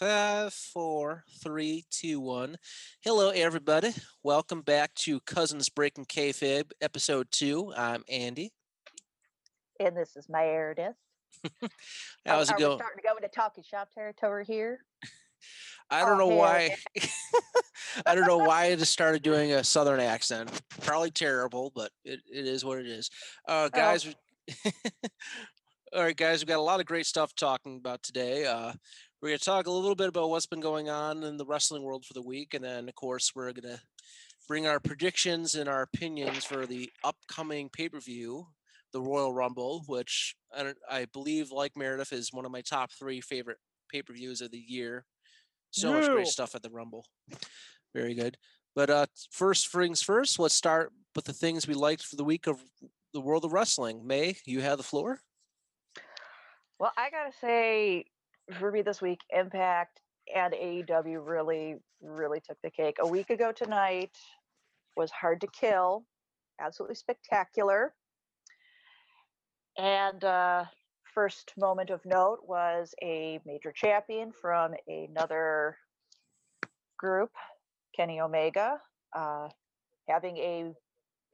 Five, four, three, two, one. Hello, everybody. Welcome back to Cousins Breaking Kayfabe, episode two. I'm Andy. And this is Meredith. How's are, it are going? We starting to go into talking shop territory here. I don't Oh, know why. I don't know why I just started doing a southern accent. Probably terrible, but it, it is what it is. Uh, guys, all right, guys, we've got a lot of great stuff talking about today. Uh, we're going to talk a little bit about what's been going on in the wrestling world for the week, and then, of course, we're going to bring our predictions and our opinions for the upcoming pay per view, the Royal Rumble, which I, don't, I believe, like Meredith, is one of my top three favorite pay per views of the year. So much great stuff at the Rumble. Very good. But uh, first things first, let's start with the things we liked for the week of the world of wrestling. May, you have the floor. Well, I gotta say, for me this week, Impact and AEW really, really took the cake. A week ago tonight was hard to kill, absolutely spectacular. And uh, first moment of note was a major champion from another group, Kenny Omega, uh, having a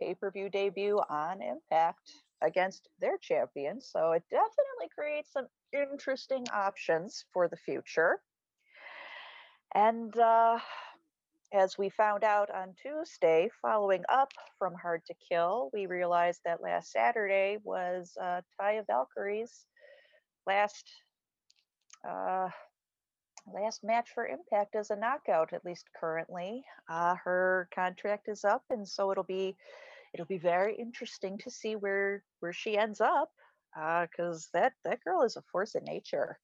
pay per view debut on Impact against their champion. So it definitely creates some interesting options for the future. And uh, as we found out on Tuesday, following up from Hard to Kill, we realized that last Saturday was uh, Taya Valkyrie's last uh, last match for Impact as a knockout, at least currently. Uh, her contract is up, and so it'll be it'll be very interesting to see where where she ends up, because that that girl is a force of nature.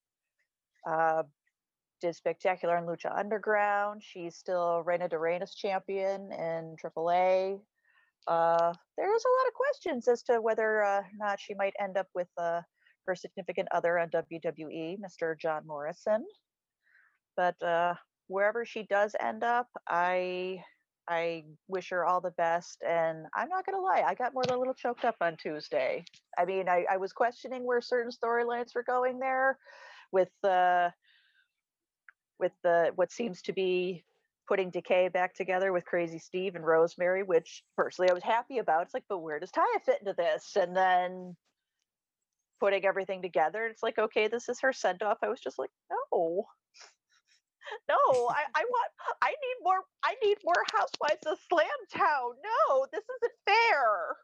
Uh, did spectacular in Lucha Underground. She's still Reina de Reinas champion in AAA. Uh, there's a lot of questions as to whether uh, or not she might end up with uh, her significant other on WWE, Mr. John Morrison. But uh, wherever she does end up, I I wish her all the best. And I'm not gonna lie, I got more than a little choked up on Tuesday. I mean, I, I was questioning where certain storylines were going there, with uh, with the what seems to be putting Decay back together with Crazy Steve and Rosemary, which personally I was happy about. It's like, but where does Taya fit into this? And then putting everything together, it's like, okay, this is her send off. I was just like, no. No, I, I want I need more I need more housewives of Slamtown. No, this isn't fair.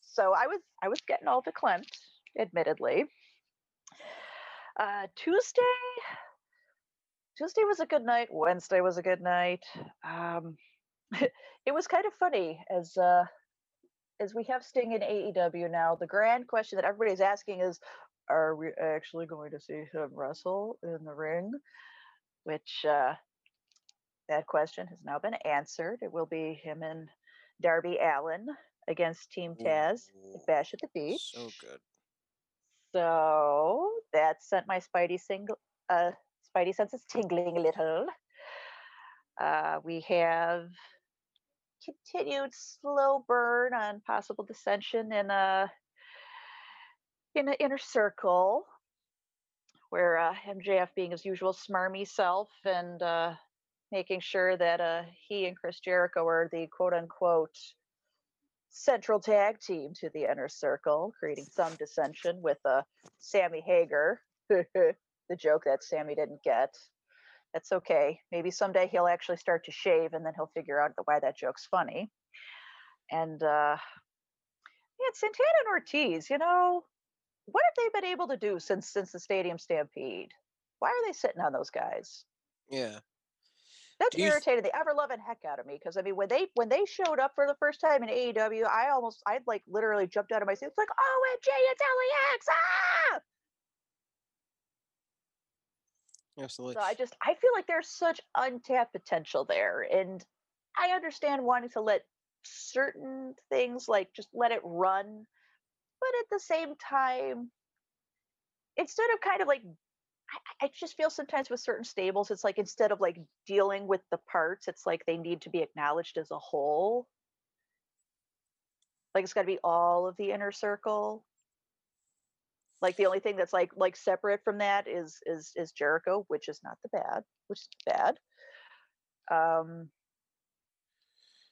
So I was I was getting all verklempt, admittedly. Uh Tuesday Tuesday was a good night. Wednesday was a good night. Um, it was kind of funny as uh, as we have Sting in AEW now. The grand question that everybody's asking is, are we actually going to see him wrestle in the ring? Which uh, that question has now been answered. It will be him and Darby Allin against Team Taz at Bash at the Beach. So good. So that sent my Spidey single, uh, Spidey senses tingling a little. Uh, we have continued slow burn on possible dissension in a in an inner circle, where uh, MJF being his usual smarmy self and uh, making sure that uh, he and Chris Jericho are the quote unquote central tag team to the inner circle, creating some dissension with uh, Sammy Hager. the joke that Sammy didn't get. That's okay. Maybe someday he'll actually start to shave and then he'll figure out why that joke's funny. And uh yeah, Santana and Ortiz, you know, what have they been able to do since since the stadium stampede? Why are they sitting on those guys? Yeah. That's you th- irritated the ever loving heck out of me because I mean when they when they showed up for the first time in AEW, I almost I'd like literally jumped out of my seat. It's like, oh OMG, it's LAX! Ah! Absolutely. So I just I feel like there's such untapped potential there, and I understand wanting to let certain things like just let it run, but at the same time, instead of kind of like I, I just feel sometimes with certain stables, it's like instead of like dealing with the parts, it's like they need to be acknowledged as a whole. Like it's got to be all of the inner circle. Like the only thing that's like like separate from that is is is Jericho, which is not the bad, which is bad. Um,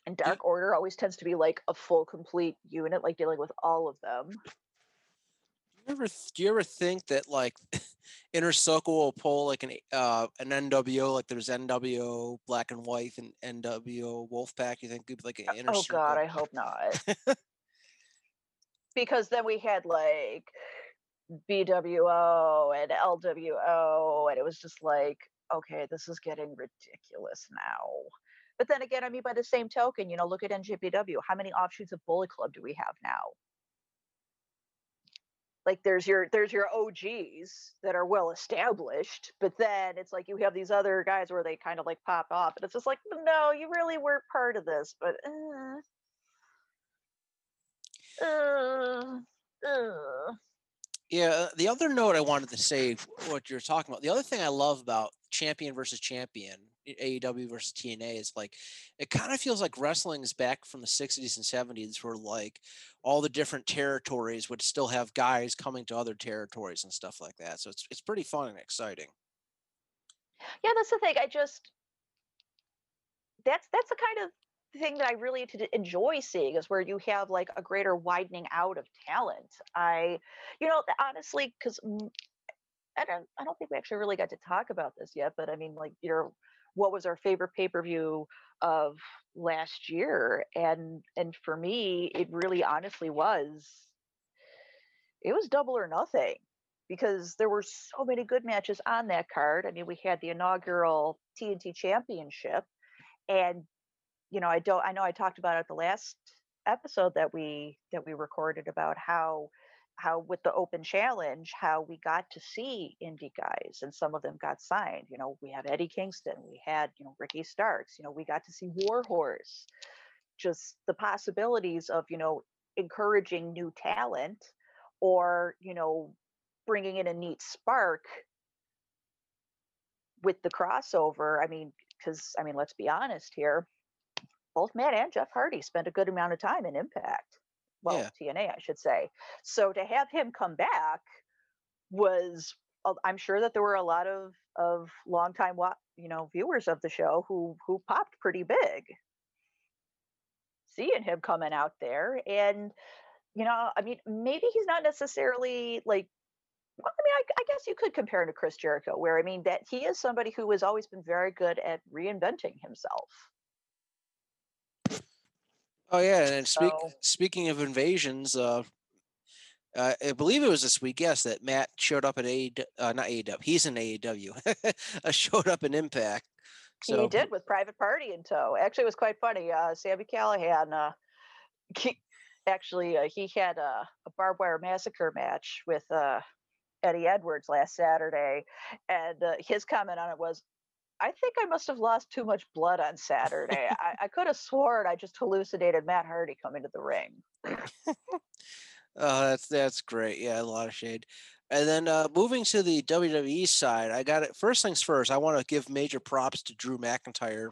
and Dark Order always tends to be like a full complete unit, like dealing with all of them. Do you ever do you ever think that like Inner Circle will pull like an uh an NWO like there's NWO Black and White and NWO Wolfpack? You think it'd be like an Inner Oh Circle? God, I hope not. because then we had like BWO and LWO, and it was just like, okay, this is getting ridiculous now. But then again, I mean, by the same token, you know, look at NJPW. How many offshoots of Bullet Club do we have now? Like there's your there's your OGs that are well established, but then it's like you have these other guys where they kind of like pop off, and it's just like, no, you really weren't part of this, but. Uh, uh, uh. Yeah, the other note I wanted to say, what you're talking about, the other thing I love about champion versus champion, AEW versus TNA, is like it kind of feels like wrestling is back from the 60s and 70s, where like all the different territories would still have guys coming to other territories and stuff like that. So it's it's pretty fun and exciting. Yeah, that's the thing. I just that's that's the kind of thing that I really enjoy seeing is where you have like a greater widening out of talent. I, you know, honestly, because I don't, I don't think we actually really got to talk about this yet. But I mean, like, you know, what was our favorite pay per view of last year? And and for me, it really honestly was. It was double or nothing because there were so many good matches on that card. I mean, we had the inaugural TNT Championship, and you know, I don't I know I talked about it the last episode that we that we recorded about how how with the open challenge how we got to see indie guys and some of them got signed you know we had eddie kingston we had you know ricky starks you know we got to see warhorse just the possibilities of you know encouraging new talent or you know bringing in a neat spark with the crossover i mean because i mean let's be honest here both Matt and Jeff Hardy spent a good amount of time in Impact. Well, yeah. TNA, I should say. So to have him come back was, uh, I'm sure that there were a lot of of longtime, you know, viewers of the show who who popped pretty big, seeing him coming out there, and you know, I mean, maybe he's not necessarily like well, I mean, I, I, guess you could compare him to Chris Jericho, where I mean that he is somebody who has always been very good at reinventing himself. Oh yeah, and speak, so, speaking of invasions, uh, uh, I believe it was this week. Yes, that Matt showed up at A, uh, not AEW. He's in AEW. uh, showed up in Impact. So he did with Private Party in tow. Actually, it was quite funny. Uh, Sami Callihan, uh, he, actually, uh, he had a, a barbed wire massacre match with uh, Eddie Edwards last Saturday, and uh, his comment on it was, I think I must have lost too much blood on Saturday. I, I could have sworn I just hallucinated Matt Hardy coming to the ring. oh, that's that's great. Yeah, a lot of shade. And then uh, moving to the WWE side, I got it. First things first, I want to give major props to Drew McIntyre,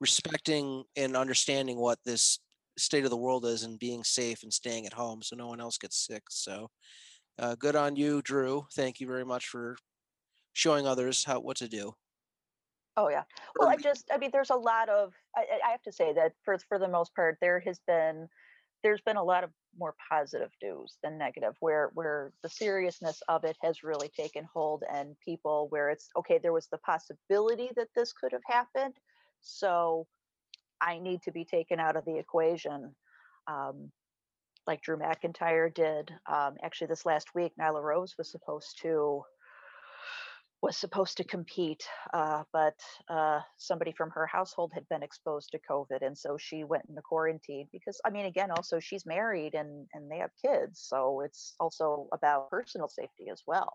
respecting and understanding what this state of the world is and being safe and staying at home so no one else gets sick. So, uh, good on you, Drew. Thank you very much for showing others how what to do. Oh yeah. Well, I just I mean, there's a lot of I, I have to say that for for the most part, there has been there's been a lot of more positive news than negative where where the seriousness of it has really taken hold and people where it's okay there was the possibility that this could have happened so i need to be taken out of the equation um, like drew mcintyre did um, actually this last week nyla rose was supposed to was supposed to compete, uh, but uh, somebody from her household had been exposed to COVID, and so she went into quarantine. Because I mean, again, also she's married and and they have kids, so it's also about personal safety as well.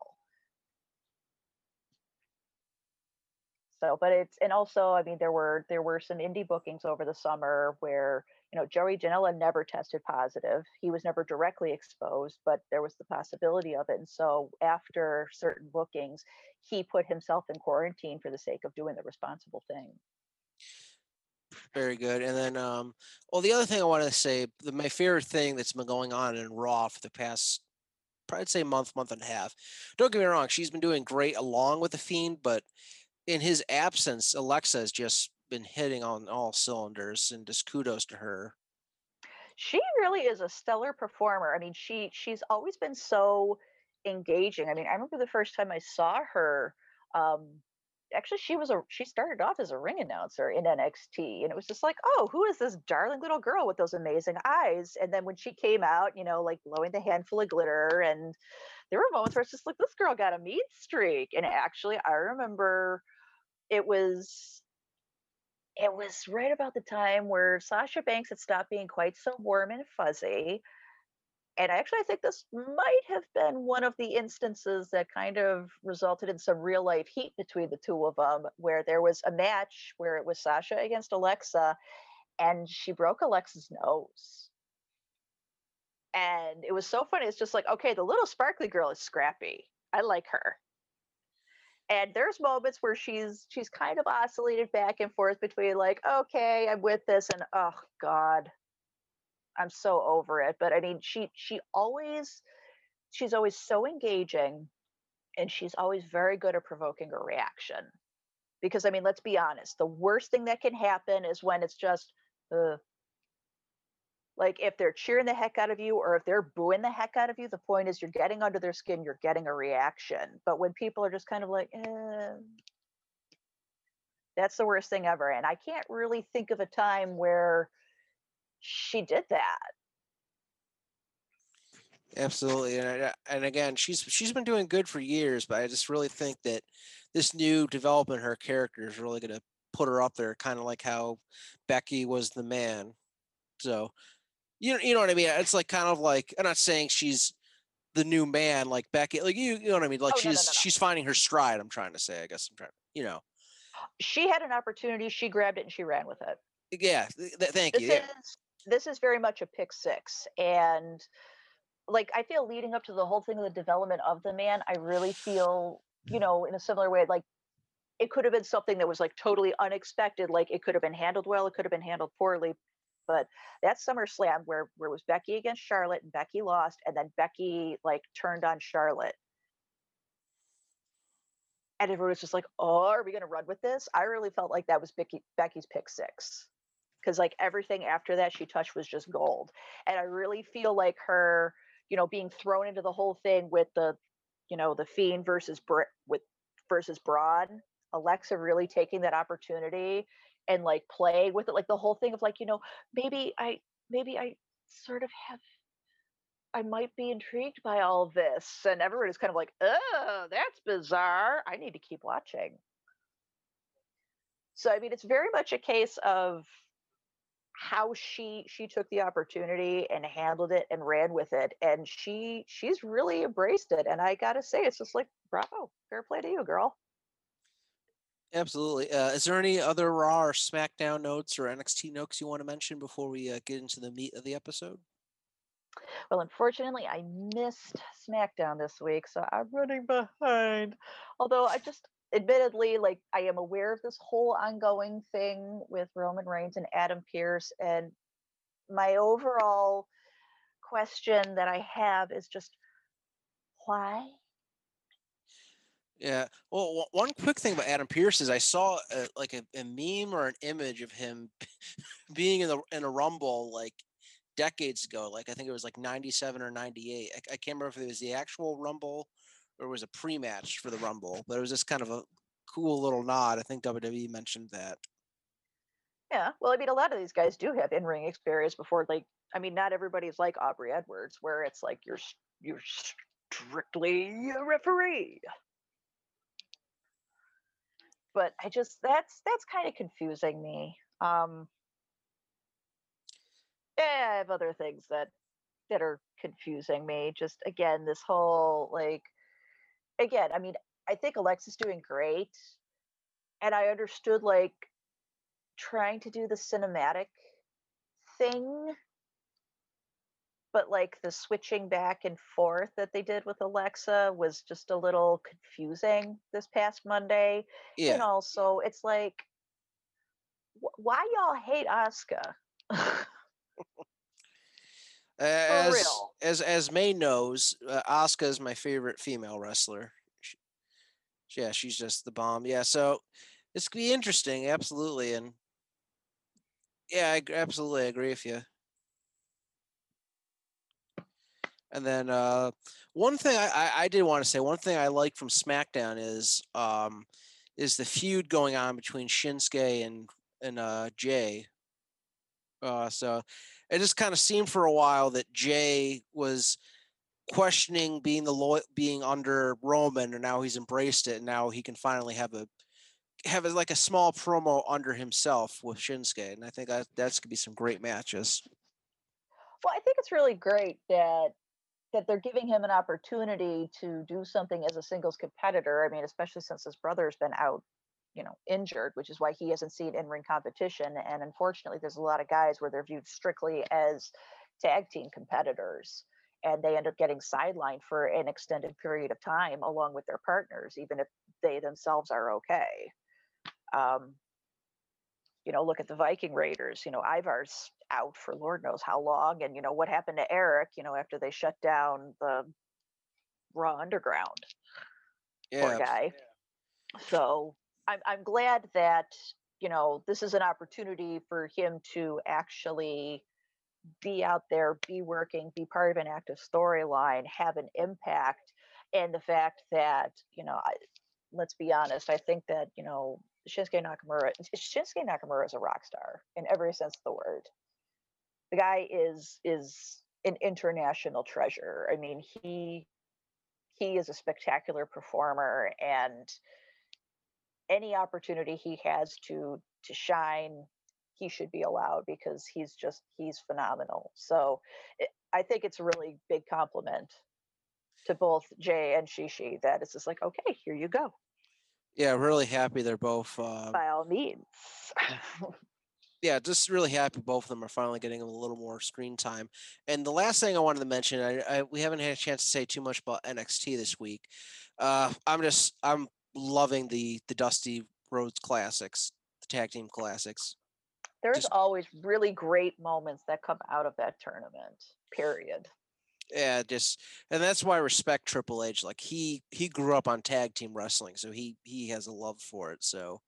So, but it's and also, I mean, there were there were some indie bookings over the summer where you know, Joey Janela never tested positive. He was never directly exposed, but there was the possibility of it. And so after certain bookings, he put himself in quarantine for the sake of doing the responsible thing. Very good. And then, um, well, the other thing I want to say, the, my favorite thing that's been going on in Raw for the past I'd say month, month and a half. Don't get me wrong, she's been doing great along with the Fiend, but in his absence, Alexa has just been hitting on all cylinders, and just kudos to her. She really is a stellar performer. I mean, she she's always been so engaging. I mean, I remember the first time I saw her. Um, actually, she was a she started off as a ring announcer in NXT, and it was just like, oh, who is this darling little girl with those amazing eyes? And then when she came out, you know, like blowing the handful of glitter, and there were moments where it's just like, this girl got a mean streak. And actually, I remember it was it was right about the time where Sasha Banks had stopped being quite so warm and fuzzy and actually i think this might have been one of the instances that kind of resulted in some real life heat between the two of them where there was a match where it was sasha against alexa and she broke alexa's nose. And it was so funny it's just like okay the little sparkly girl is scrappy. I like her and there's moments where she's she's kind of oscillated back and forth between like okay i'm with this and oh god I'm so over it. But I mean, she she always she's always so engaging and she's always very good at provoking a reaction. Because I mean, let's be honest, the worst thing that can happen is when it's just uh, like if they're cheering the heck out of you or if they're booing the heck out of you, the point is you're getting under their skin, you're getting a reaction. But when people are just kind of like, eh, that's the worst thing ever. And I can't really think of a time where she did that. Absolutely, and and again, she's she's been doing good for years, but I just really think that this new development her character is really going to put her up there, kind of like how Becky was the man. So, you you know what I mean? It's like kind of like I'm not saying she's the new man like Becky, like you you know what I mean? Like oh, she's no, no, no, she's finding her stride. I'm trying to say. I guess I'm trying. You know, she had an opportunity, she grabbed it, and she ran with it. Yeah, th- th- thank this you. Is, yeah this is very much a pick six and like i feel leading up to the whole thing of the development of the man i really feel you mm. know in a similar way like it could have been something that was like totally unexpected like it could have been handled well it could have been handled poorly but that SummerSlam where where was Becky against Charlotte and Becky lost and then Becky like turned on Charlotte and everyone was just like oh are we going to run with this? I really felt like that was Becky Becky's pick 6 because like everything after that she touched was just gold and i really feel like her you know being thrown into the whole thing with the you know the fiend versus Br- with versus braun alexa really taking that opportunity and like play with it like the whole thing of like you know maybe i maybe i sort of have I might be intrigued by all this. And everyone is kind of like, oh, that's bizarre. I need to keep watching. So, I mean, it's very much a case of how she she took the opportunity and handled it and ran with it and she she's really embraced it and i gotta say it's just like bravo fair play to you girl absolutely uh, is there any other raw or smackdown notes or nxt notes you want to mention before we uh, get into the meat of the episode well unfortunately i missed smackdown this week so i'm running behind although i just admittedly, like I am aware of this whole ongoing thing with Roman Reigns and Adam Pearce, and my overall question that I have is just why? Yeah. Well, one quick thing about Adam Pearce is I saw a, like a, a meme or an image of him being in the in a rumble like decades ago. Like I think it was like '97 or '98. I, I can't remember if it was the actual rumble or was a pre-match for the Rumble, but it was just kind of a cool little nod. I think WWE mentioned that. Yeah, well, I mean, a lot of these guys do have in-ring experience before. Like, I mean, not everybody's like Aubrey Edwards, where it's like you're you're strictly a referee. But I just that's that's kind of confusing me. Um, yeah, I have other things that that are confusing me. Just again, this whole like again, I mean, I think Alexa's doing great. And I understood like trying to do the cinematic thing, but like the switching back and forth that they did with Alexa was just a little confusing this past Monday. Yeah. And also, it's like, wh- why y'all hate Asuka? As real. as as May knows, uh, Asuka is my favorite female wrestler. She, yeah, she's just the bomb. Yeah, so this could be interesting, absolutely, and yeah, I absolutely agree with you. And then uh, one thing I, I, I did want to say, one thing I like from SmackDown is um, is the feud going on between Shinsuke and and uh, Jay. Uh, so it just kind of seemed for a while that Jay was questioning being the being under Roman, and now he's embraced it, and now he can finally have a have a, like a small promo under himself with Shinsuke, and I think that that's gonna be some great matches. Well, I think it's really great that that they're giving him an opportunity to do something as a singles competitor. I mean, especially since his brother's been out, you know, injured, which is why he hasn't seen in-ring competition. And unfortunately, there's a lot of guys where they're viewed strictly as tag team competitors, and they end up getting sidelined for an extended period of time along with their partners, even if they themselves are okay. Um, you know, look at the Viking Raiders. You know, Ivar's out for Lord knows how long, and you know what happened to Eric. You know, after they shut down the Raw Underground, poor Yeah, guy. So I'm I'm glad that you know this is an opportunity for him to actually be out there, be working, be part of an active storyline, have an impact, and the fact that you know, I, let's be honest, I think that you know Shinsuke Nakamura, Shinsuke Nakamura is a rock star in every sense of the word. The guy is is an international treasure. I mean, he he is a spectacular performer, and any opportunity he has to to shine he should be allowed because he's just he's phenomenal so it, i think it's a really big compliment to both jay and shishi that it's just like okay here you go yeah, really happy they're both. Uh, by all means yeah, just really happy both of them are finally getting a little more screen time. And the last thing I wanted to mention, I, I we haven't had a chance to say too much about NXT this week. Uh, I'm just I'm loving the the Dusty Rhodes Classics, the tag team classics. there's Just- always really great moments that come out of that tournament period Yeah, just and that's why I respect Triple H. Like he he grew up on tag team wrestling, so he he has a love for it. So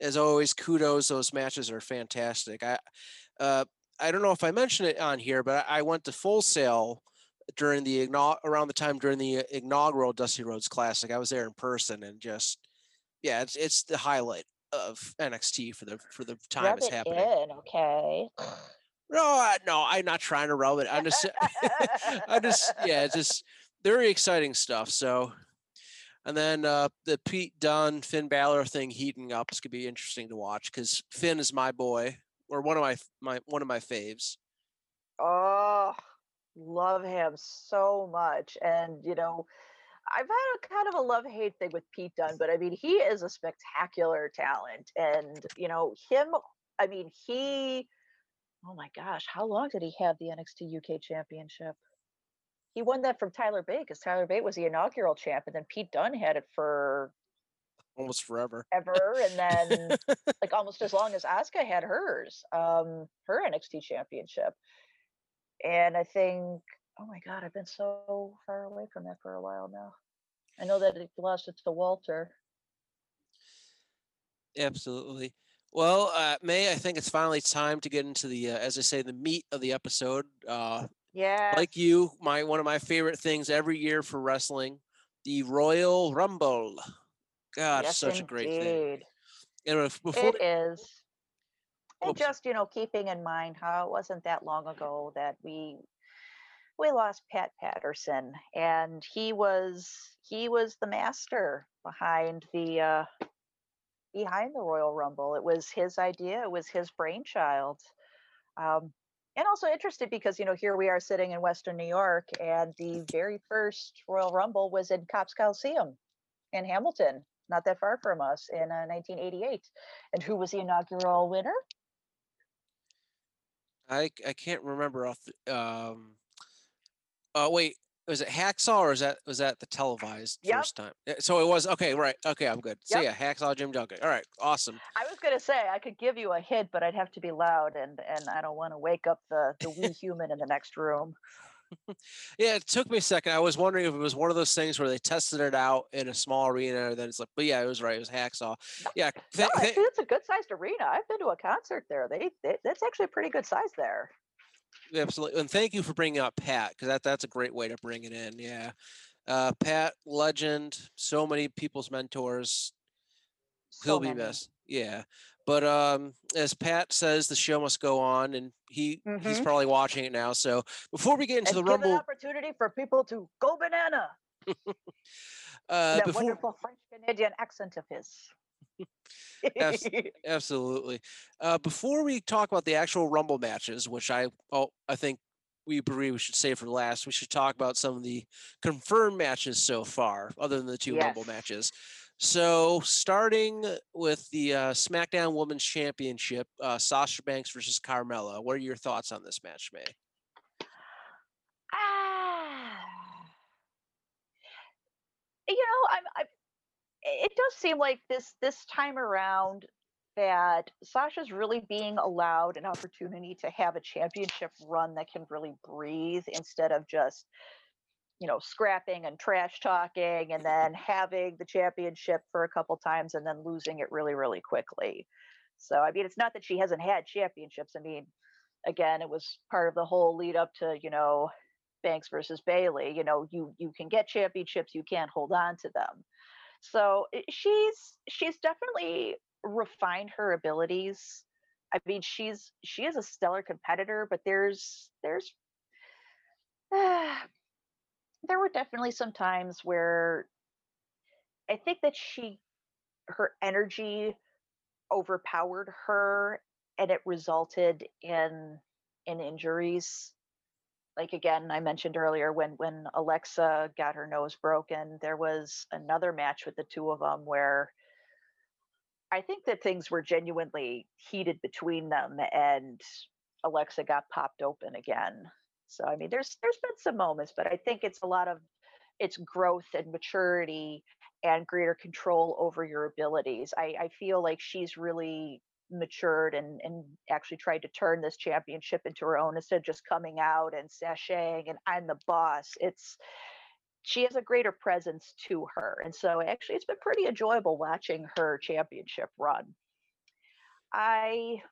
as always, kudos. Those matches are fantastic. I uh I don't know if I mentioned it on here, but I went to Full Sail during the around the time during the inaugural Dusty Rhodes Classic. I was there in person and just yeah, it's it's the highlight of NXT for the for the time Rub it's it happening. in okay No, I, no, I'm not trying to rub it. I'm just, I just, yeah, it's just very exciting stuff. So, and then uh, the Pete Dunne Finn Balor thing heating up is gonna be interesting to watch because Finn is my boy or one of my my one of my faves. Oh, love him so much. And, you know, I've had a kind of a love hate thing with Pete Dunne, but I mean, he is a spectacular talent. And, you know, him, I mean, he, oh my gosh, how long did he have the NXT UK championship? He won that from Tyler Bate because Tyler Bate was the inaugural champ, and then Pete Dunne had it for Almost forever. ever, and then like almost as long as Asuka had hers, um, her NXT championship. And I think, oh my God, I've been so far away from that for a while now. I know that it lost it to Walter. Absolutely. Well, uh, May, I think it's finally time to get into the, uh, as I say, the meat of the episode. Uh, Yeah. like you, my one of my favorite things every year for wrestling, the Royal Rumble. God, yes, such a great thing. And if- before It is. And Oops. just, you know, keeping in mind how it wasn't that long ago that we we lost Pat Patterson and he was he was the master behind the uh behind the Royal Rumble. It was his idea, it was his brainchild. Um and also interested because you know here we are sitting in Western New York, and the very first Royal Rumble was in Copps Coliseum in Hamilton, not that far from us, in uh, 1988. And who was the inaugural winner? I I can't remember off. The, um. Oh wait, was it Hacksaw or is that was that the televised Yep. first time? Yeah, So it was okay, right? Okay, I'm good. So Yep. yeah, Hacksaw Jim Duggan. All right, awesome. I was gonna say I could give you a hint, but I'd have to be loud, and and I don't want to wake up the the wee human in the next room. Yeah, it took me a second. I was wondering if it was one of those things where they tested it out in a small arena, and then it's like, but yeah, it was right. It was Hacksaw. Yeah, No, th- it's a good sized arena. I've been to a concert there. They, they that's actually a pretty good size there. Absolutely. And thank you for bringing up Pat because that that's a great way to bring it in. Yeah, uh, Pat, legend, so many people's mentors. So He'll be many. missed. Yeah. But um, as Pat says, the show must go on, and he he's Mhm. probably watching it now. So before we get into And the give an Rumble, opportunity for people to go banana. uh, that before wonderful French Canadian accent of his. Abs- absolutely, uh, before we talk about the actual Rumble matches, which I oh I think we agree we should save for last, we should talk about some of the confirmed matches so far, other than the two Rumble matches. So starting with the uh, SmackDown Women's Championship, uh, Sasha Banks versus Carmella. What are your thoughts on this match, May? Ah. You know, I'm, I'm. It does seem like this this time around that Sasha's really being allowed an opportunity to have a championship run that can really breathe instead of just, you know, scrapping and trash talking and then having the championship for a couple times and then losing it really, really quickly. So I mean, it's not that she hasn't had championships. I mean, again, it was part of the whole lead up to, you know, Banks versus Bayley. You know, you you can get championships, you can't hold on to them. So eh, she's she's definitely refined her abilities. I mean, she's she is a stellar competitor, but there's there's there were definitely some times where I think that she her energy overpowered her and it resulted in in injuries like again i mentioned earlier when when alexa got her nose broken there was another match with the two of them where i think that things were genuinely heated between them and alexa got popped open again. So i mean there's there's been some moments but i think it's a lot of it's growth and maturity and greater control over your abilities. I i feel like she's really matured and and actually tried to turn this championship into her own instead of just coming out and sashaying and I'm the boss. It's she has a greater presence to her. And so actually it's been pretty enjoyable watching her championship run. I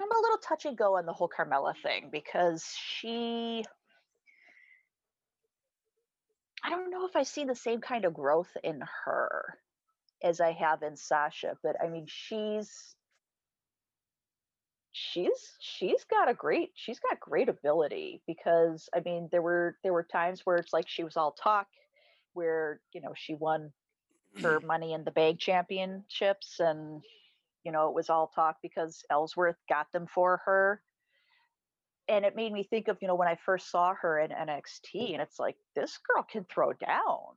I'm a little touch and go on the whole Carmella thing because she I don't know if I see the same kind of growth in her as I have in Sasha, but I mean she's she's she's got a great she's got great ability because I mean there were there were times where it's like she was all talk where you know she won her money in the bank championships and you know it was all talk because Ellsworth got them for her. And it made me think of you know when I first saw her in NXT and it's like this girl can throw down.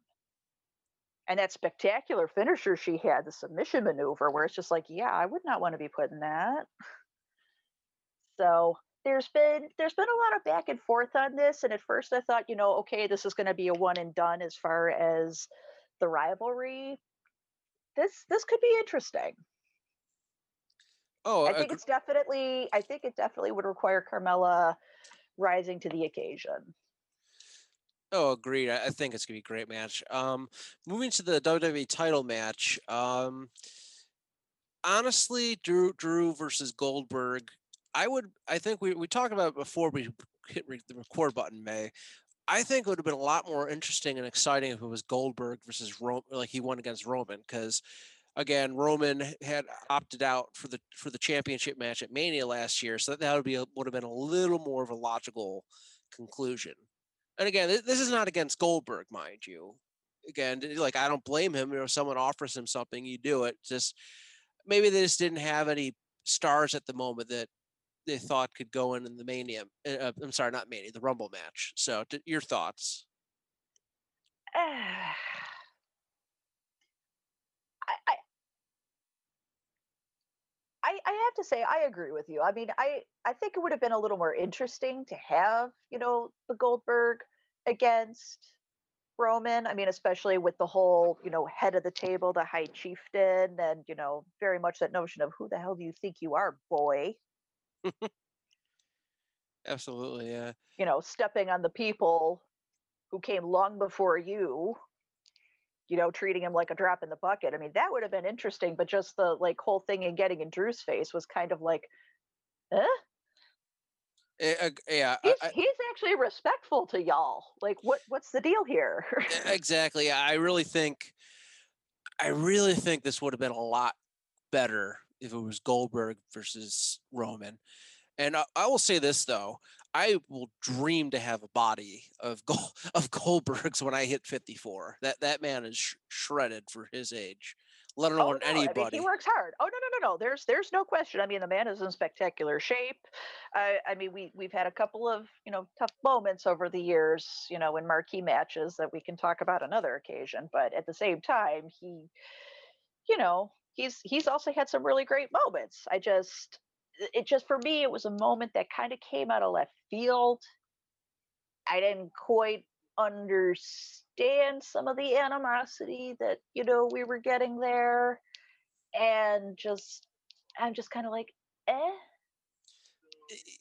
And that spectacular finisher she had the submission maneuver where it's just like yeah I would not want to be putting that so there's been there's been a lot of back and forth on this and at first I thought you know okay this is going to be a one and done as far as the rivalry this this could be interesting Oh, I think it's definitely I think it definitely would require Carmella rising to the occasion. Oh, agreed. I I think it's gonna be a great match. Um, moving to the WWE title match. Um, honestly, Drew Drew versus Goldberg. I would. I think we we talked about it before we hit re- the record button. May. I think it would have been a lot more interesting and exciting if it was Goldberg versus Roman, like he won against Roman, because again, Roman had opted out for the for the championship match at Mania last year, so that, that would be a, would have been a little more of a logical conclusion. And again, this is not against Goldberg, mind you. Again, like I don't blame him. You know, if someone offers him something, you do it. Just maybe they just didn't have any stars at the moment that they thought could go in in the Mania. Uh, I'm sorry, not Mania, the Rumble match. So, d- your thoughts? I, I I I have to say I agree with you. I mean, I I think it would have been a little more interesting to have, you know, the Goldberg against Roman. I mean, especially with the whole, you know, head of the table, the high chieftain, and, you know, very much that notion of who the hell do you think you are, boy? Absolutely, yeah. You know, stepping on the people who came long before you, you know, treating him like a drop in the bucket. I mean, that would have been interesting, but just the like whole thing and getting in Drew's face was kind of like, eh? Eh, uh, yeah, He's, I, he's actually respectful to y'all. Like, what what's the deal here? Exactly. I really think, I really think this would have been a lot better if it was Goldberg versus Roman. And I, I will say this though, I will dream to have a body of Gol- of Goldberg's when I hit 54. That that man is sh- shredded for his age. Let Oh alone no, I mean anybody. he works hard. Oh no, no, no, no. There's there's no question. I mean the man is in spectacular shape. I I mean we we've had a couple of you know tough moments over the years, you know, in marquee matches that we can talk about another occasion. But at the same time, he, you know, he's he's also had some really great moments. I just it just for me it was a moment that kind of came out of left field. I didn't quite understand some of the animosity that you know we were getting there and just i'm just kind of like eh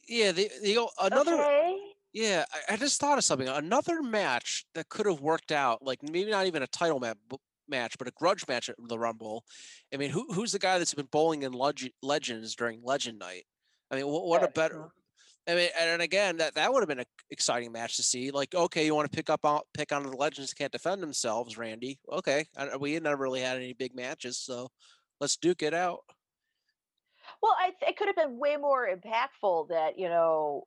yeah, the, the another okay Yeah, I, I just thought of something. Another match that could have worked out, like maybe not even a title match, b- match, but a grudge match at the Rumble. I mean, who who's the guy that's been bowling in Leg- Legends during Legend Night? I mean, what, what a better. I mean, and again, that that would have been an exciting match to see. Like, okay, you want to pick up on pick on the Legends can't defend themselves, Randy. Okay, I, we never really had any big matches, so let's duke it out. well i it could have been way more impactful that you know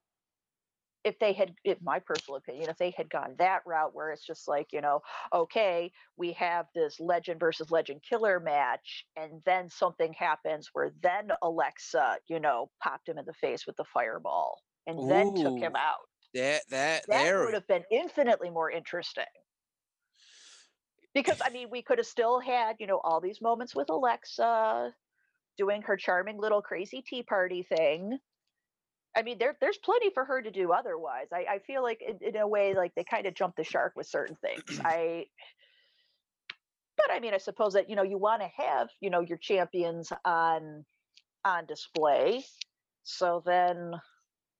if they had in my personal opinion if they had gone that route where it's just like you know okay we have this legend versus legend killer match and then something happens where then alexa you know popped him in the face with the fireball and then took him out That that that would have been infinitely more interesting because I mean, we could have still had, you know, all these moments with Alexa doing her charming little crazy tea party thing. I mean, there there's plenty for her to do otherwise. I, I feel like in, in a way, like they kind of jumped the shark with certain things. I but I mean, I suppose that, you know, you want to have, you know, your champions on on display. So then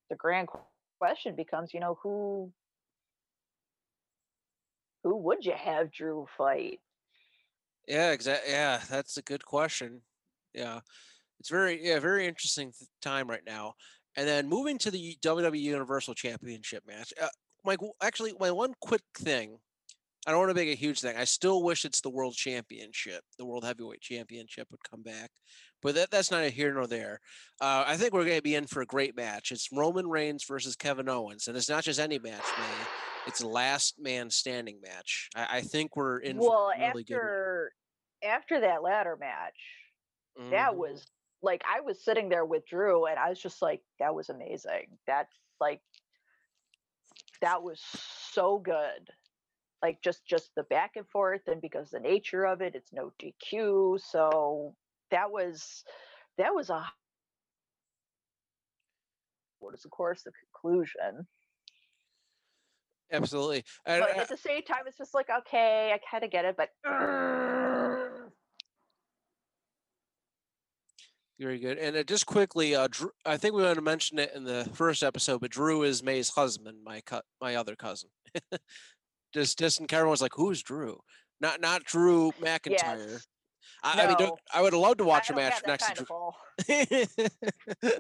the grand question becomes, you know, who who would you have Drew fight? Yeah, exactly. Yeah, that's a good question. Yeah, it's very yeah very interesting th- time right now. And then moving to the WWE Universal Championship match. Uh, my actually my one quick thing. I don't want to make a huge thing. I still wish it's the World Championship. The World Heavyweight Championship would come back, but that, that's neither here nor there. Uh, I think we're going to be in for a great match. It's Roman Reigns versus Kevin Owens, and it's not just any match, man. It's a last man standing match. I, I think we're in Well, for a really good. after after that ladder match, that Mhm. was like I was sitting there with Drew and I was just like, that was amazing. That's like that was so good. Like just just the back and forth and because the nature of it, it's no DQ. So that was that was a what is of course the conclusion. Absolutely. And, But uh, at the same time, it's just like, okay, I kind of get it, but very good. And uh, just quickly, uh, Drew, I think we want to mention it in the first episode, but Drew is May's husband, my co- my other cousin. just just in everyone's like, who's Drew? Not not Drew McIntyre. yes. I, I mean, don't, I would love to watch a match next to. Drew.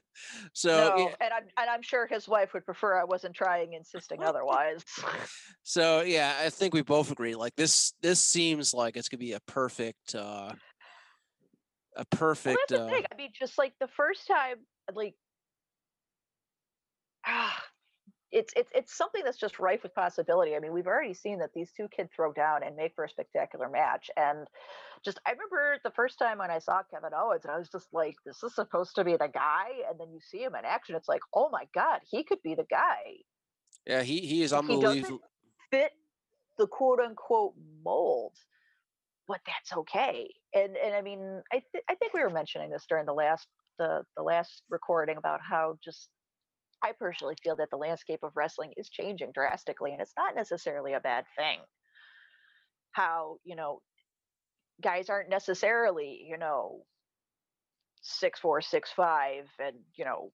so no, yeah, and I'm and I'm sure his wife would prefer I wasn't trying, insisting otherwise. so yeah, I think we both agree. Like this this seems like it's gonna be a perfect uh a well, perfect that's the uh thing. I mean, just like the first time, like, ah, it's it's it's something that's just rife with possibility. I mean, we've already seen that these two can throw down and make for a spectacular match, and just I remember the first time when I saw Kevin Owens, and I was just like, "This is supposed to be the guy," and then you see him in action, it's like, "Oh my god, he could be the guy." yeah, he he is Like, he doesn't unbelievable. fit the quote unquote mold, but that's okay. And and I mean, I th- I think we were mentioning this during the last the the last recording about how just I personally feel that the landscape of wrestling is changing drastically, and it's not necessarily a bad thing. How, you know, guys aren't necessarily, you know, six four, six five, and you know,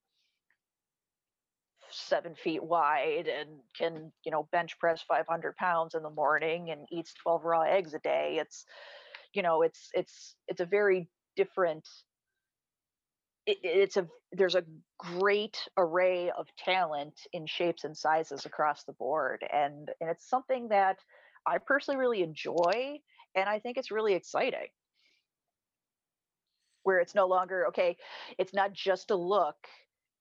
seven feet wide, and can you know bench press five hundred pounds in the morning and eats twelve raw eggs a day. It's, you know, it's it's it's a very different. It, it's a there's a great array of talent in shapes and sizes across the board, and and it's something that I personally really enjoy, and I think it's really exciting where it's no longer okay it's not just a look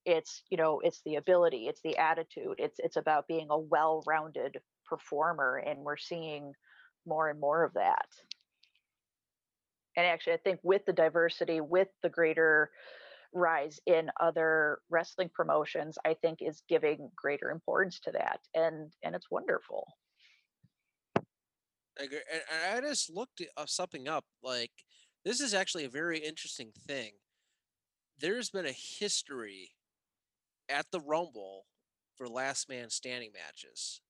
it's you know it's the ability it's the attitude it's it's about being a well-rounded performer and we're seeing more and more of that and actually i think with the diversity with the greater rise in other wrestling promotions i think is giving greater importance to that and and it's wonderful I agree. And I just looked something up. Like, this is actually a very interesting thing. There's been a history at the Rumble for last man standing matches,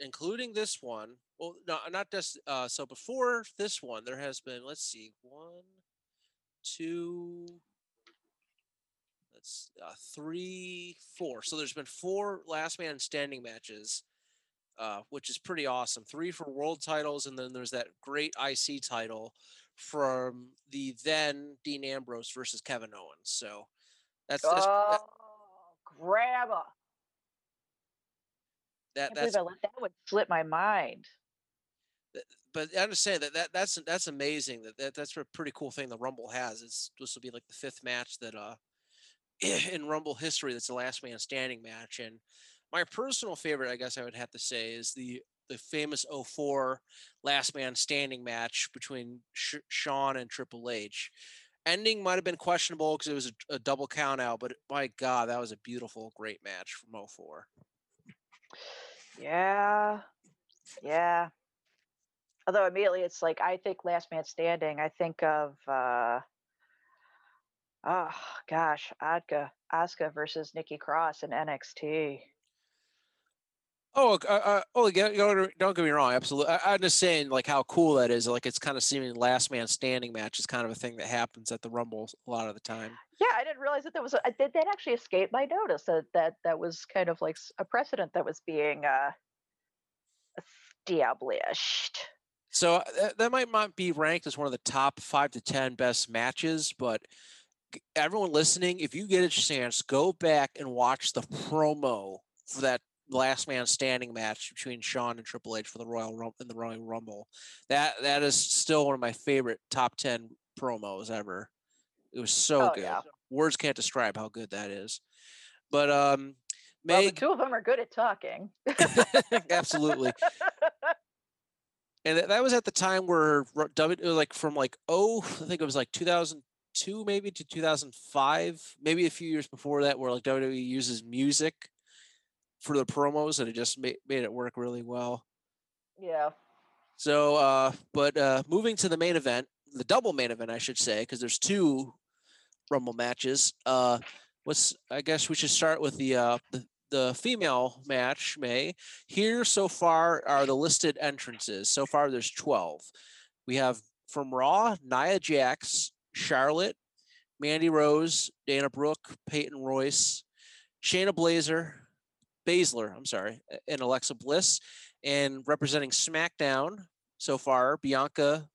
including this one. Well, no, not just uh, so before this one, there has been, let's see, one, two, let's uh, three, four. So there's been four last man standing matches uh, which is pretty awesome. Three for world titles, and then there's that great IC title from the then Dean Ambrose versus Kevin Owens. So that's, that's oh, grabber. That that's I let that would slip my mind. But I understand that, that that's that's amazing. That, that that's a pretty cool thing the Rumble has. It's this will be like the fifth match that uh in Rumble history that's the last man standing match, and my personal favorite, I guess I would have to say, is the the famous 04 last man standing match between Sh- Shawn and Triple H. Ending might have been questionable because it was a, a, double count out, but my God, that was a beautiful, great match from 04. Yeah. Yeah. Although immediately it's like, I think last man standing, I think of, uh, oh gosh, Adka, Asuka versus Nikki Cross in NXT. Oh, uh, uh, oh, don't get me wrong. Absolutely, I, am just saying like how cool that is. Like it's kind of seeming last man standing match is kind of a thing that happens at the Rumble a lot of the time. Yeah, I didn't realize that there was a, did that actually escape my notice that that that was kind of like a precedent that was being uh, established. So uh, that, that might not be ranked as one of the top five to ten best matches, but everyone listening, if you get a chance, go back and watch the promo for that last man standing match between Shawn and Triple H for the Royal Rumble in the Royal Rumble. That that is still one of my favorite top ten promos ever. It was so oh, good. Yeah. Words can't describe how good that is. But um Meg, well, the two of them are good at talking. absolutely. and that was at the time where W like from like oh I think it was like 2002 maybe to 2005 maybe a few years before that where like WWE uses music for the promos and it just made, made it work really well. Yeah. So, uh, but uh, moving to the main event, the double main event, I should say, because there's two Rumble matches. Uh, what's I guess we should start with the uh, the, the female match. May here so far are the listed entrances. So far, there's 12. We have from Raw, Nia Jax, Charlotte, Mandy Rose, Dana Brooke, Peyton Royce, Shayna Blazer, Baszler, I'm sorry, and Alexa Bliss. And representing SmackDown so far, Bianca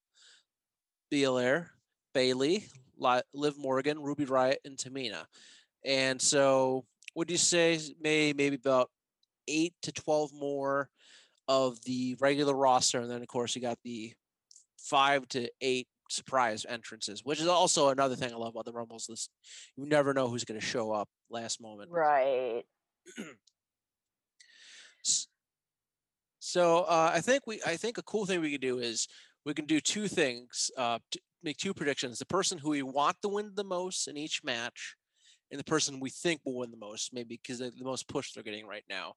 Belair, Bayley, Liv Morgan, Ruby Riott, and Tamina. And so, would you say may maybe about eight to twelve more of the regular roster, and then of course you got the five to eight surprise entrances, which is also another thing I love about the Rumbles. This you never know who's going to show up last moment. Right. So uh, I think we, I think a cool thing we can do is we can do two things. Uh, make two predictions: the person who we want to win the most in each match, and the person we think will win the most, maybe because the most push they're getting right now.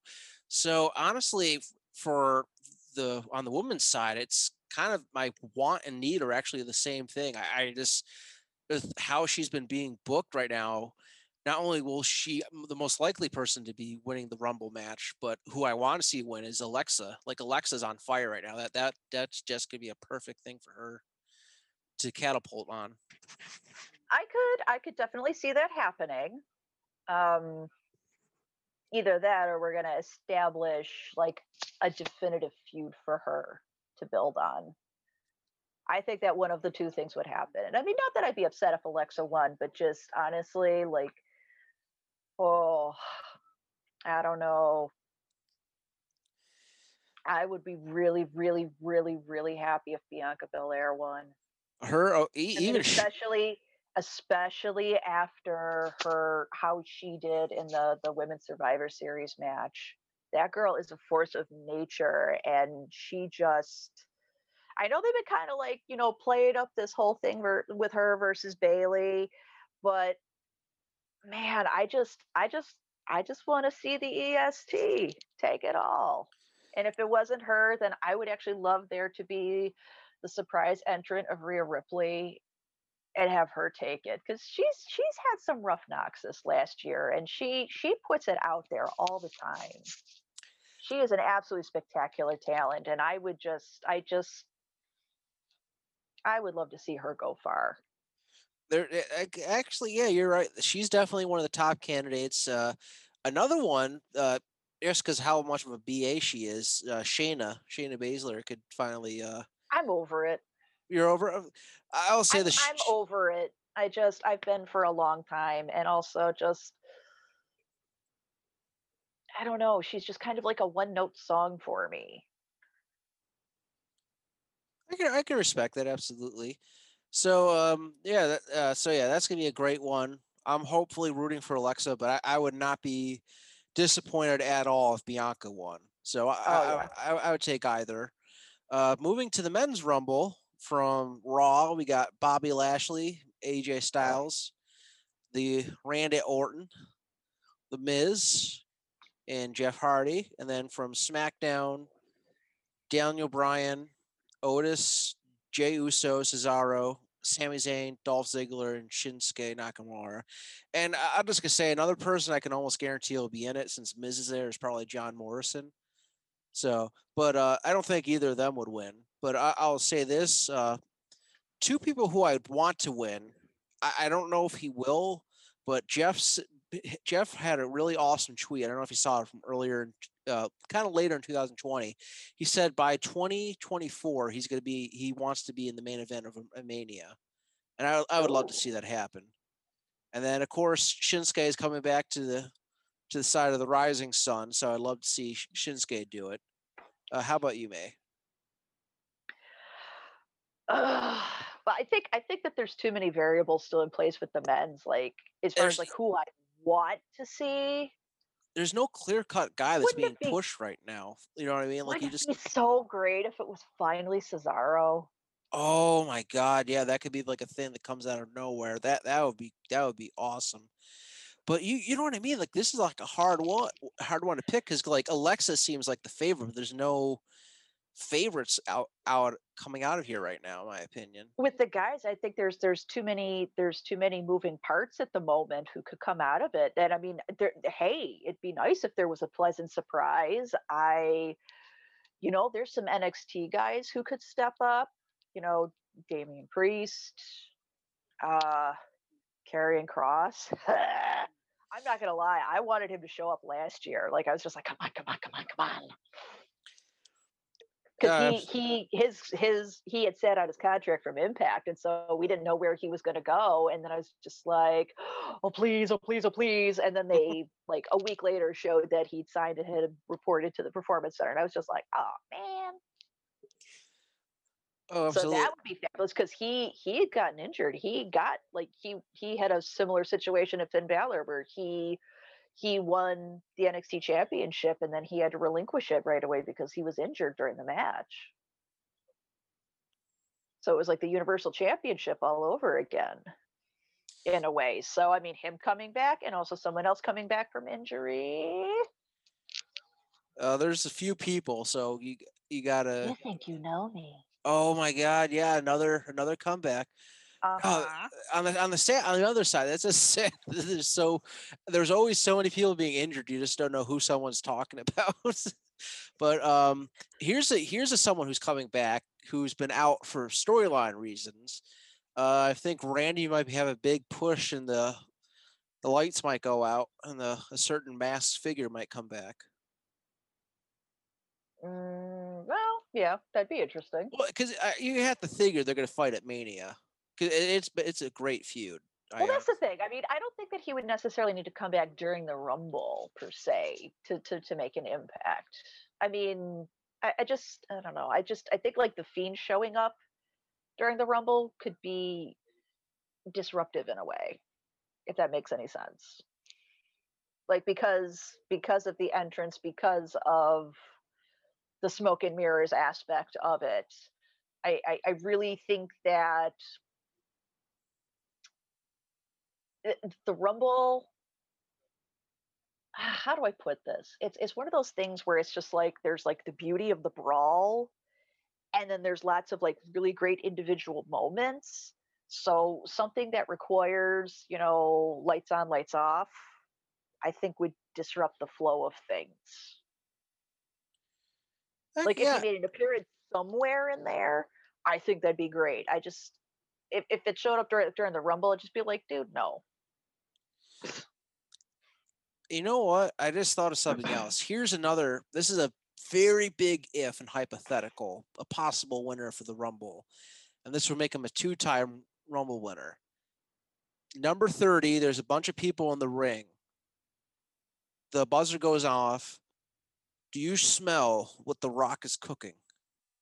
So honestly, for the on the women's side, it's kind of my want and need are actually the same thing. I, I just how she's been being booked right now not only will she the most likely person to be winning the Rumble match, but who I want to see win is Alexa. Like Alexa's on fire right now. That that that's just gonna be a perfect thing for her to catapult on. I could I could definitely see that happening. Um either that or we're to establish like a definitive feud for her to build on. I think that one of the two things would happen. And I mean, not that I'd be upset if Alexa won, but just honestly, like, oh, I don't know. I would be really, really, really, really happy if Bianca Belair won. Her, oh, even especially, especially after her how she did in the the women's survivor series match that girl is a force of nature and she just i know they've been kind of like you know played up this whole thing ver- with her versus Bayley, but man i just i just i just want to see the est take it all. And if it wasn't her then i would actually love there to be the surprise entrant of Rhea Ripley and have her take it because she's she's had some rough knocks this last year and she she puts it out there all the time. She is an absolutely spectacular talent and i would just i just i would love to see her go far there eh, actually yeah you're right she's definitely one of the top candidates uh another one uh just because how much of a ba she is uh shayna shayna baszler could finally uh i'm over it you're over. I'll say I'm, the. I'm over it. I just I've been for a long time, and also just I don't know. She's just kind of like a one note song for me. I can I can respect that absolutely. So um yeah that, uh, so yeah that's gonna be a great one. I'm hopefully rooting for Alexa, but I, I would not be disappointed at all if Bianca won. So I, oh, yeah. I, I, I, would take either. Uh, moving to the men's rumble, from Raw, we got Bobby Lashley, AJ Styles, the Randy Orton, The Miz, and Jeff Hardy. And then from SmackDown, Daniel Bryan, Otis, Jey Uso, Cesaro, Sami Zayn, Dolph Ziggler, and Shinsuke Nakamura. And I'm just gonna say another person I can almost guarantee will be in it since Miz is there is probably John Morrison. So, but uh, I don't think either of them would win. But I, will say this: uh, two people who I'd want to win. I, I don't know if he will, but Jeff's Jeff had a really awesome tweet. I don't know if you saw it from earlier, uh, kind of later in 2020. He said by 2024 he's going to be he wants to be in the main event of a, a Mania, and I, I would love to see that happen. And then of course Shinsuke is coming back to the to the side of the rising sun, so I'd love to see Shinsuke do it. Uh, how about you, May? Uh, but I think I think that there's too many variables still in place with the men's. Like as far as like who I want to see. There's no clear cut guy that's being be, pushed right now. You know what I mean? Like you just be so great if it was finally Cesaro. Oh my god, yeah, that could be like a thing that comes out of nowhere. That that would be that would be awesome. But you you know what I mean? Like this is like a hard one hard one to pick because like Alexa seems like the favorite. There's no favorites out out coming out of here right now, in my opinion. With the guys, I think there's there's too many there's too many moving parts at the moment who could come out of it. And I mean, hey, it'd be nice if there was a pleasant surprise. I, you know, there's some NXT guys who could step up. You know, Damian Priest, uh, Karrion Kross. I'm not gonna lie, I wanted him to show up last year. Like I was just like, come on, come on, come on, come on because uh, he he his his he had set out his contract from Impact, and so we didn't know where he was going to go. And then I was just like, "Oh please, oh please, oh please!" And then they like a week later showed that he'd signed and had reported to the Performance Center, and I was just like, "Oh man." Oh, so that would be fabulous because he he had gotten injured. He got like he he had a similar situation of Finn Balor where he he won the NXT championship and then he had to relinquish it right away because he was injured during the match. So it was like the Universal Championship all over again in a way. So I mean him coming back and also someone else coming back from injury. Uh, there's a few people, so you you gotta. You think you know me? Oh my God! Yeah, another another comeback. Uh-huh. on the on the sad, on the other side, that's a sad. There's so there's always so many people being injured. You just don't know who someone's talking about. but um, here's a here's a someone who's coming back who's been out for storyline reasons. Uh, I think Randy might have a big push, and the the lights might go out, and the a certain masked figure might come back. Mm, well, yeah, that'd be interesting. Well, because you have to figure they're going to fight at Mania. It's it's a great feud. Well, I, that's the thing. I mean, I don't think that he would necessarily need to come back during the Rumble per se to to to make an impact. I mean, I, I just I don't know. I just I think like the Fiend showing up during the Rumble could be disruptive in a way, if that makes any sense. Like because because of the entrance, because of the smoke and mirrors aspect of it, I, I, I really think that Eh, the rumble ah, how do i put this? It's it's one of those things where it's just like there's like the beauty of the brawl and then there's lots of like really great individual moments. So something that requires you know lights on lights off i think would disrupt the flow of things. Like yeah. if you made an appearance somewhere in there i think that'd be great. I just if, if it showed up during, during the rumble i'd just be like dude no you know what? I just thought of something else. Here's another. This is a very big if and hypothetical, a possible winner for the Rumble. And this would make him a two time Rumble winner. Number 30, there's a bunch of people in the ring. The buzzer goes off. Do you smell what The Rock is cooking?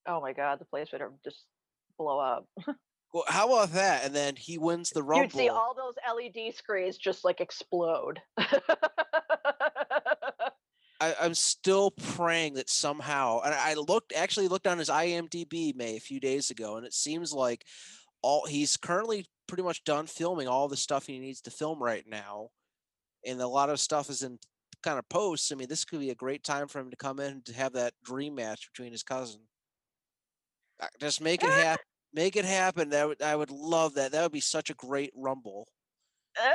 Oh my God, the place would just blow up. Well, how about that? And then he wins the rumble. You'd see all those LED screens just like explode. I, am still praying that somehow, and I looked actually looked on his IMDb May a few days ago, and it seems like all he's currently pretty much done filming all the stuff he needs to film right now, and a lot of stuff is in kind of posts. I mean, this could be a great time for him to come in to have that dream match between his cousin. Just make it ah! happen. Make it happen. That would I would love that. That would be such a great Rumble.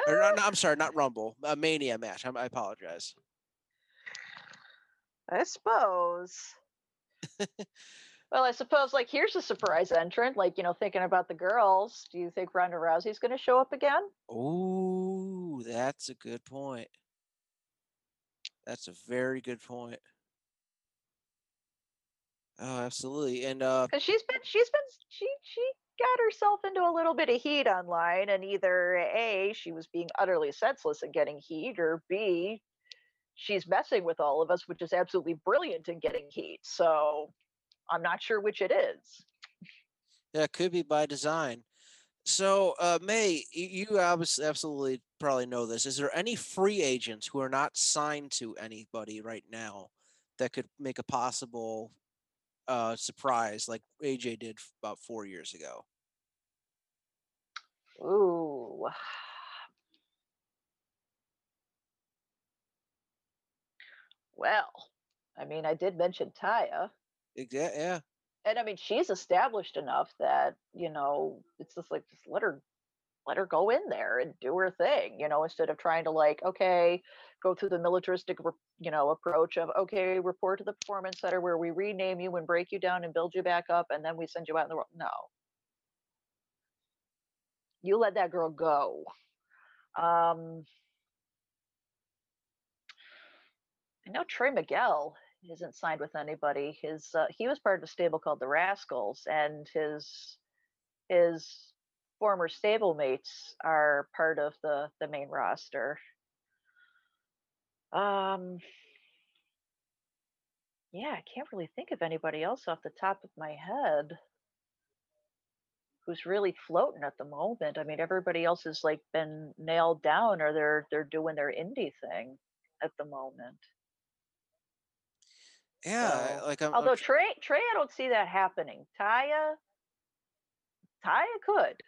Or, oh. no, I'm sorry, not Rumble. A Mania match. I, I apologize. I suppose. well, I suppose like here's a surprise entrant. Like you know, thinking about the girls. Do you think Ronda Rousey's going to show up again? Oh, that's a good point. That's a very good point. Oh, absolutely. And uh because she's been she's been she she got herself into a little bit of heat online and either A, she was being utterly senseless and getting heat, or B, she's messing with all of us, which is absolutely brilliant in getting heat. So I'm not sure which it is. Yeah, it could be by design. So, uh, May, you obviously absolutely probably know this. Is there any free agents who are not signed to anybody right now that could make a possible uh, surprise like AJ did about four years ago? Ooh. Well, I mean, I did mention Taya. Yeah, yeah. And I mean, she's established enough that you know it's just like just let her let her go in there and do her thing, you know, instead of trying to like, okay, go through the militaristic, you know, approach of, okay, report to the performance center where we rename you and break you down and build you back up, and then we send you out in the world. No, you let that girl go. Um, I know Trey Miguel isn't signed with anybody. His uh, he was part of a stable called the Rascalz, and his his former stablemates are part of the the main roster. Um, yeah, I can't really think of anybody else off the top of my head who's really floating at the moment. I mean, everybody else has like been nailed down, or they're they're doing their indie thing at the moment. Yeah, so, like I'm, although I'm... Trey Trey, I don't see that happening. Taya, Taya could.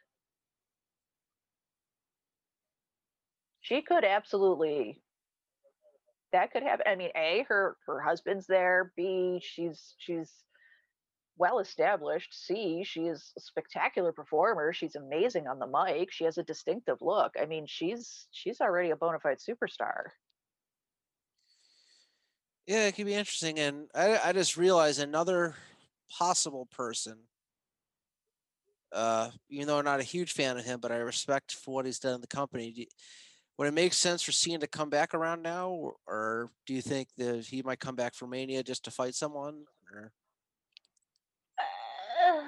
She could absolutely that could happen i mean a her her husband's there b she's she's well established. C, she is a spectacular performer. She's amazing on the mic. She has a distinctive look. I mean, she's she's already a bona fide superstar. Yeah, it could be interesting. And I, I just realized another possible person. Uh, even though I'm not a huge fan of him, but I respect for what he's done in the company. Would it make sense for Cena to come back around now, or, or do you think that he might come back for Mania just to fight someone? Or? Uh,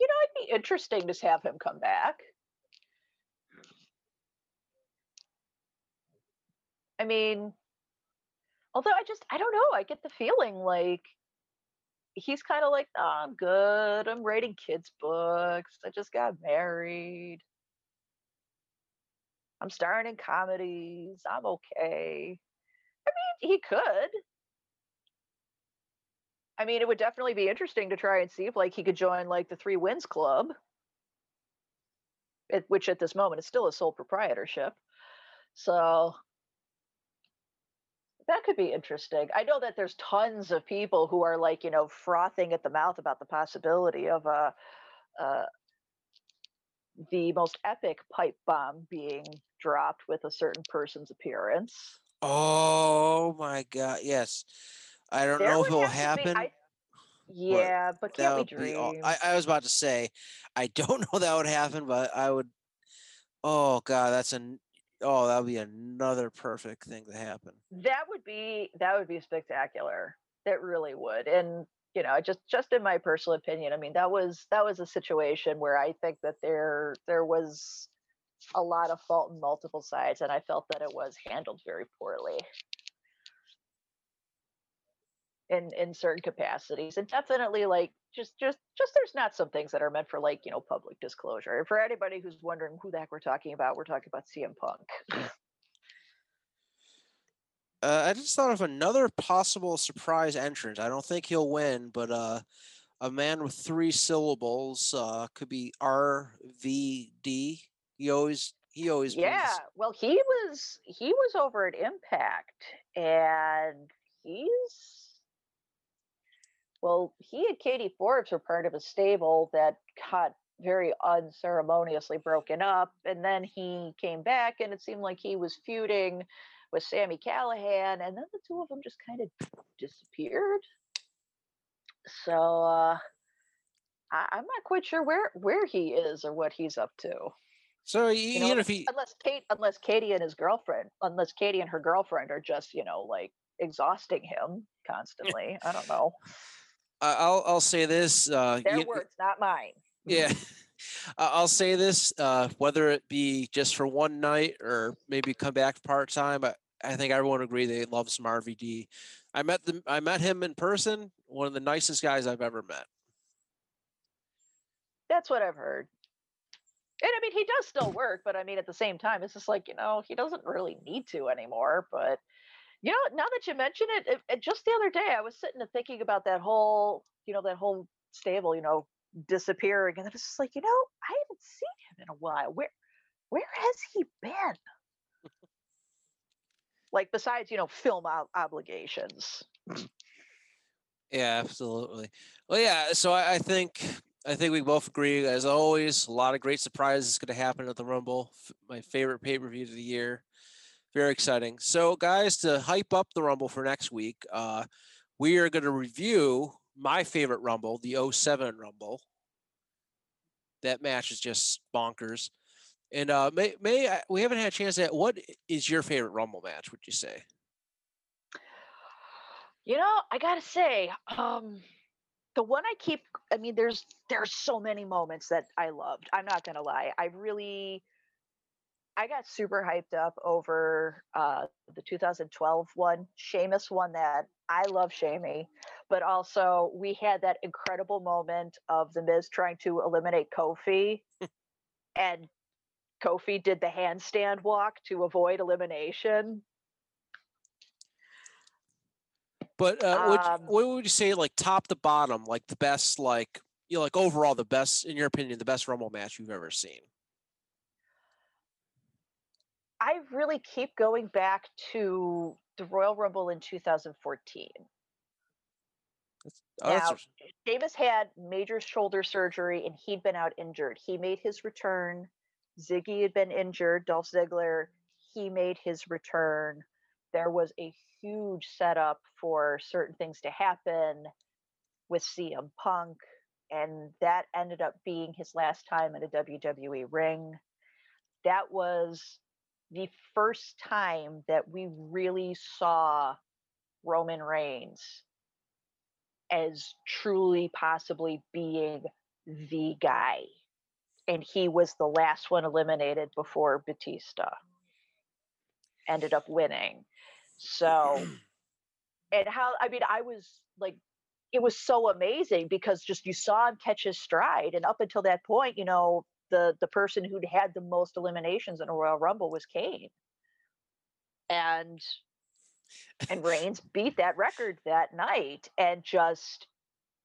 you know, it'd be interesting to have him come back. I mean, although I just I don't know, I get the feeling like he's kind of like, oh, I'm good. I'm writing kids' books. I just got married. I'm starring in comedies. I'm okay. I mean, he could. I mean, it would definitely be interesting to try and see if like he could join like the Three Wins Club, it, which at this moment is still a sole proprietorship. So that could be interesting. I know that there's tons of people who are like, you know, frothing at the mouth about the possibility of a, uh, the most epic pipe bomb being dropped with a certain person's appearance. Oh my god, yes. I don't there know if it will happen. Be, I, yeah, but, but can't we dream? I, I was about to say, I don't know that would happen, but I would. Oh god, that's an Oh, that would be another perfect thing to happen. That would be that would be spectacular. That really would. And you know, just just in my personal opinion, I mean, that was that was a situation where I think that there there was a lot of fault in multiple sides, and I felt that it was handled very poorly. In in certain capacities and definitely like just just just there's not some things that are meant for like you know public disclosure. For anybody who's wondering who the heck we're talking about we're talking about cm punk. Uh, i just thought of another possible surprise entrance i don't think he'll win but uh a man with three syllables uh could be rvd he always he always yeah well he was he was over at impact and he's well, he and Katie Forbes were part of a stable that got very unceremoniously broken up. And then he came back, and it seemed like he was feuding with Sami Callihan. And then the two of them just kind of disappeared. So uh, I, am not quite sure where where he is or what he's up to. So you, know, if he unless Kate, unless Katie and his girlfriend, unless Katie and her girlfriend are just you know like exhausting him constantly. I don't know. I'll I'll say this. Uh, Their you, words, not mine. Yeah. I'll say this, uh, whether it be just for one night or maybe come back part time, I, I think everyone agree they love some RVD. I met them. I met him in person. One of the nicest guys I've ever met. That's what I've heard. And I mean, he does still work, but I mean, at the same time, it's just like you know, he doesn't really need to anymore. But you know, now that you mention it, it, it, just the other day I was sitting and thinking about that whole, you know, that whole stable, you know, disappearing, and it was just like, you know, I haven't seen him in a while. Where, where has he been? like besides, you know, film obligations. Yeah, absolutely. Well, yeah. So I, I think I think we both agree, as always, a lot of great surprises going to happen at the Rumble. My favorite pay per view of the year. Very exciting. So, guys, to hype up the Rumble for next week, uh, we are going to review my favorite Rumble, the 07 Rumble. That match is just bonkers. And uh, may may we haven't had a chance at what is your favorite Rumble match? Would you say? You know, I gotta say, um, the one I keep. I mean, there's there's so many moments that I loved. I'm not gonna lie. I really I got super hyped up over uh, the 2012 one. Sheamus won that. I love Shamey, but also we had that incredible moment of the Miz trying to eliminate Kofi, and Kofi did the handstand walk to avoid elimination. But uh, would, um, what would you say, like top to bottom, like the best, like you know, like overall the best, in your opinion, the best Rumble match you've ever seen? I really keep going back to the Royal Rumble in 2014. Oh, that's Now, Davis had major shoulder surgery and he'd been out injured. He made his return. Ziggy had been injured. Dolph Ziggler, he made his return. There was a huge setup for certain things to happen with CM Punk, and that ended up being his last time in a WWE ring. That was the first time that we really saw Roman Reigns as truly possibly being the guy. And he was the last one eliminated before Batista ended up winning. So, and how, I mean, I was like, it was so amazing because just you saw him catch his stride. And up until that point, you know, the the person who'd had the most eliminations in a Royal Rumble was Kane. And and Reigns beat that record that night and just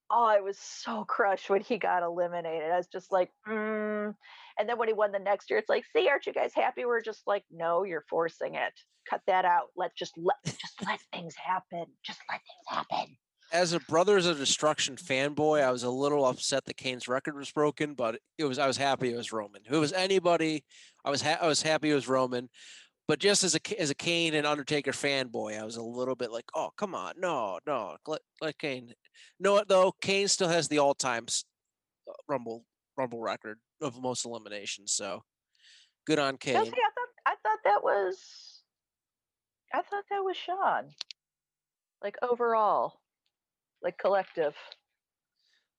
oh, I was so crushed when he got eliminated. I was just like, mm. and then when he won the next year, it's like, see, aren't you guys happy? We're just like, no, you're forcing it. Cut that out. Let just let just let things happen. Just let things happen. As a Brothers of Destruction fanboy, I was a little upset that Kane's record was broken, but it was I was happy it was Roman. Who was anybody, I was ha- I was happy it was Roman. But just as a as a Kane and Undertaker fanboy, I was a little bit like, oh come on, no, no, let, let Kane. No, though Kane still has the all time uh, Rumble Rumble record of most eliminations. So good on Kane. He? I thought I thought that was I thought that was Shawn. Like overall, like collective.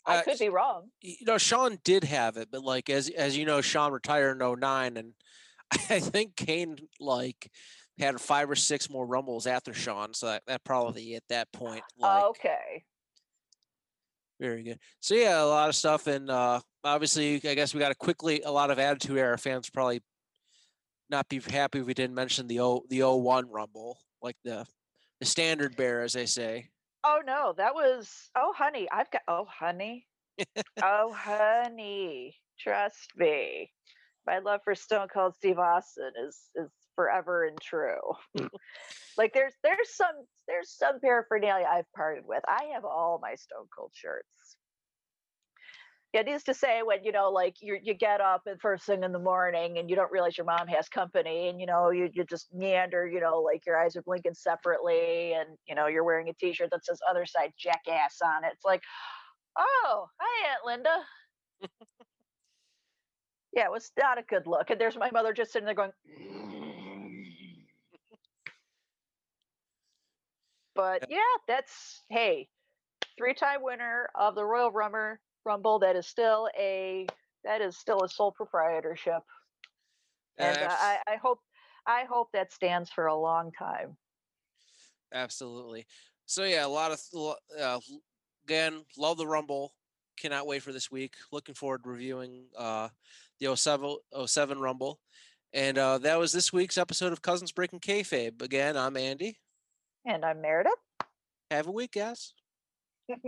I Uh, could be wrong. you know, Shawn did have it, but like as as you know, Shawn retired in 09 and I think Kane like had five or six more rumbles after Shawn, so that, that probably at that point like okay. Very good. So yeah, a lot of stuff and uh obviously I guess we got to quickly a lot of attitude era fans probably not be happy if we didn't mention the O the 01 rumble, like the the standard bear, as they say. Oh no, that was oh honey, I've got oh honey. oh honey. Trust me. My love for Stone Cold Steve Austin is is forever and true. Mm. like there's there's some there's some paraphernalia I've parted with. I have all my Stone Cold shirts. Yeah, needs to say when you know, like you you get up and first thing in the morning and you don't realize your mom has company, and you know you you just meander, you know, like your eyes are blinking separately, and you know you're wearing a T-shirt that says "Other Side Jackass" on it. It's like, oh, hi Aunt Linda. yeah, it was not a good look. And there's my mother just sitting there going. But yeah, that's hey, three-time winner of the Royal Rummer Rumble. That is still a that is still a sole proprietorship, and uh, I, I hope I hope that stands for a long time. Absolutely. So yeah, a lot of uh, again, love the Rumble. Cannot wait for this week. Looking forward to reviewing uh, the 07, 07 Rumble. And uh, that was this week's episode of Cousins Breaking Kayfabe. Again, I'm Andy. And I'm Meredith. Have a week, guys.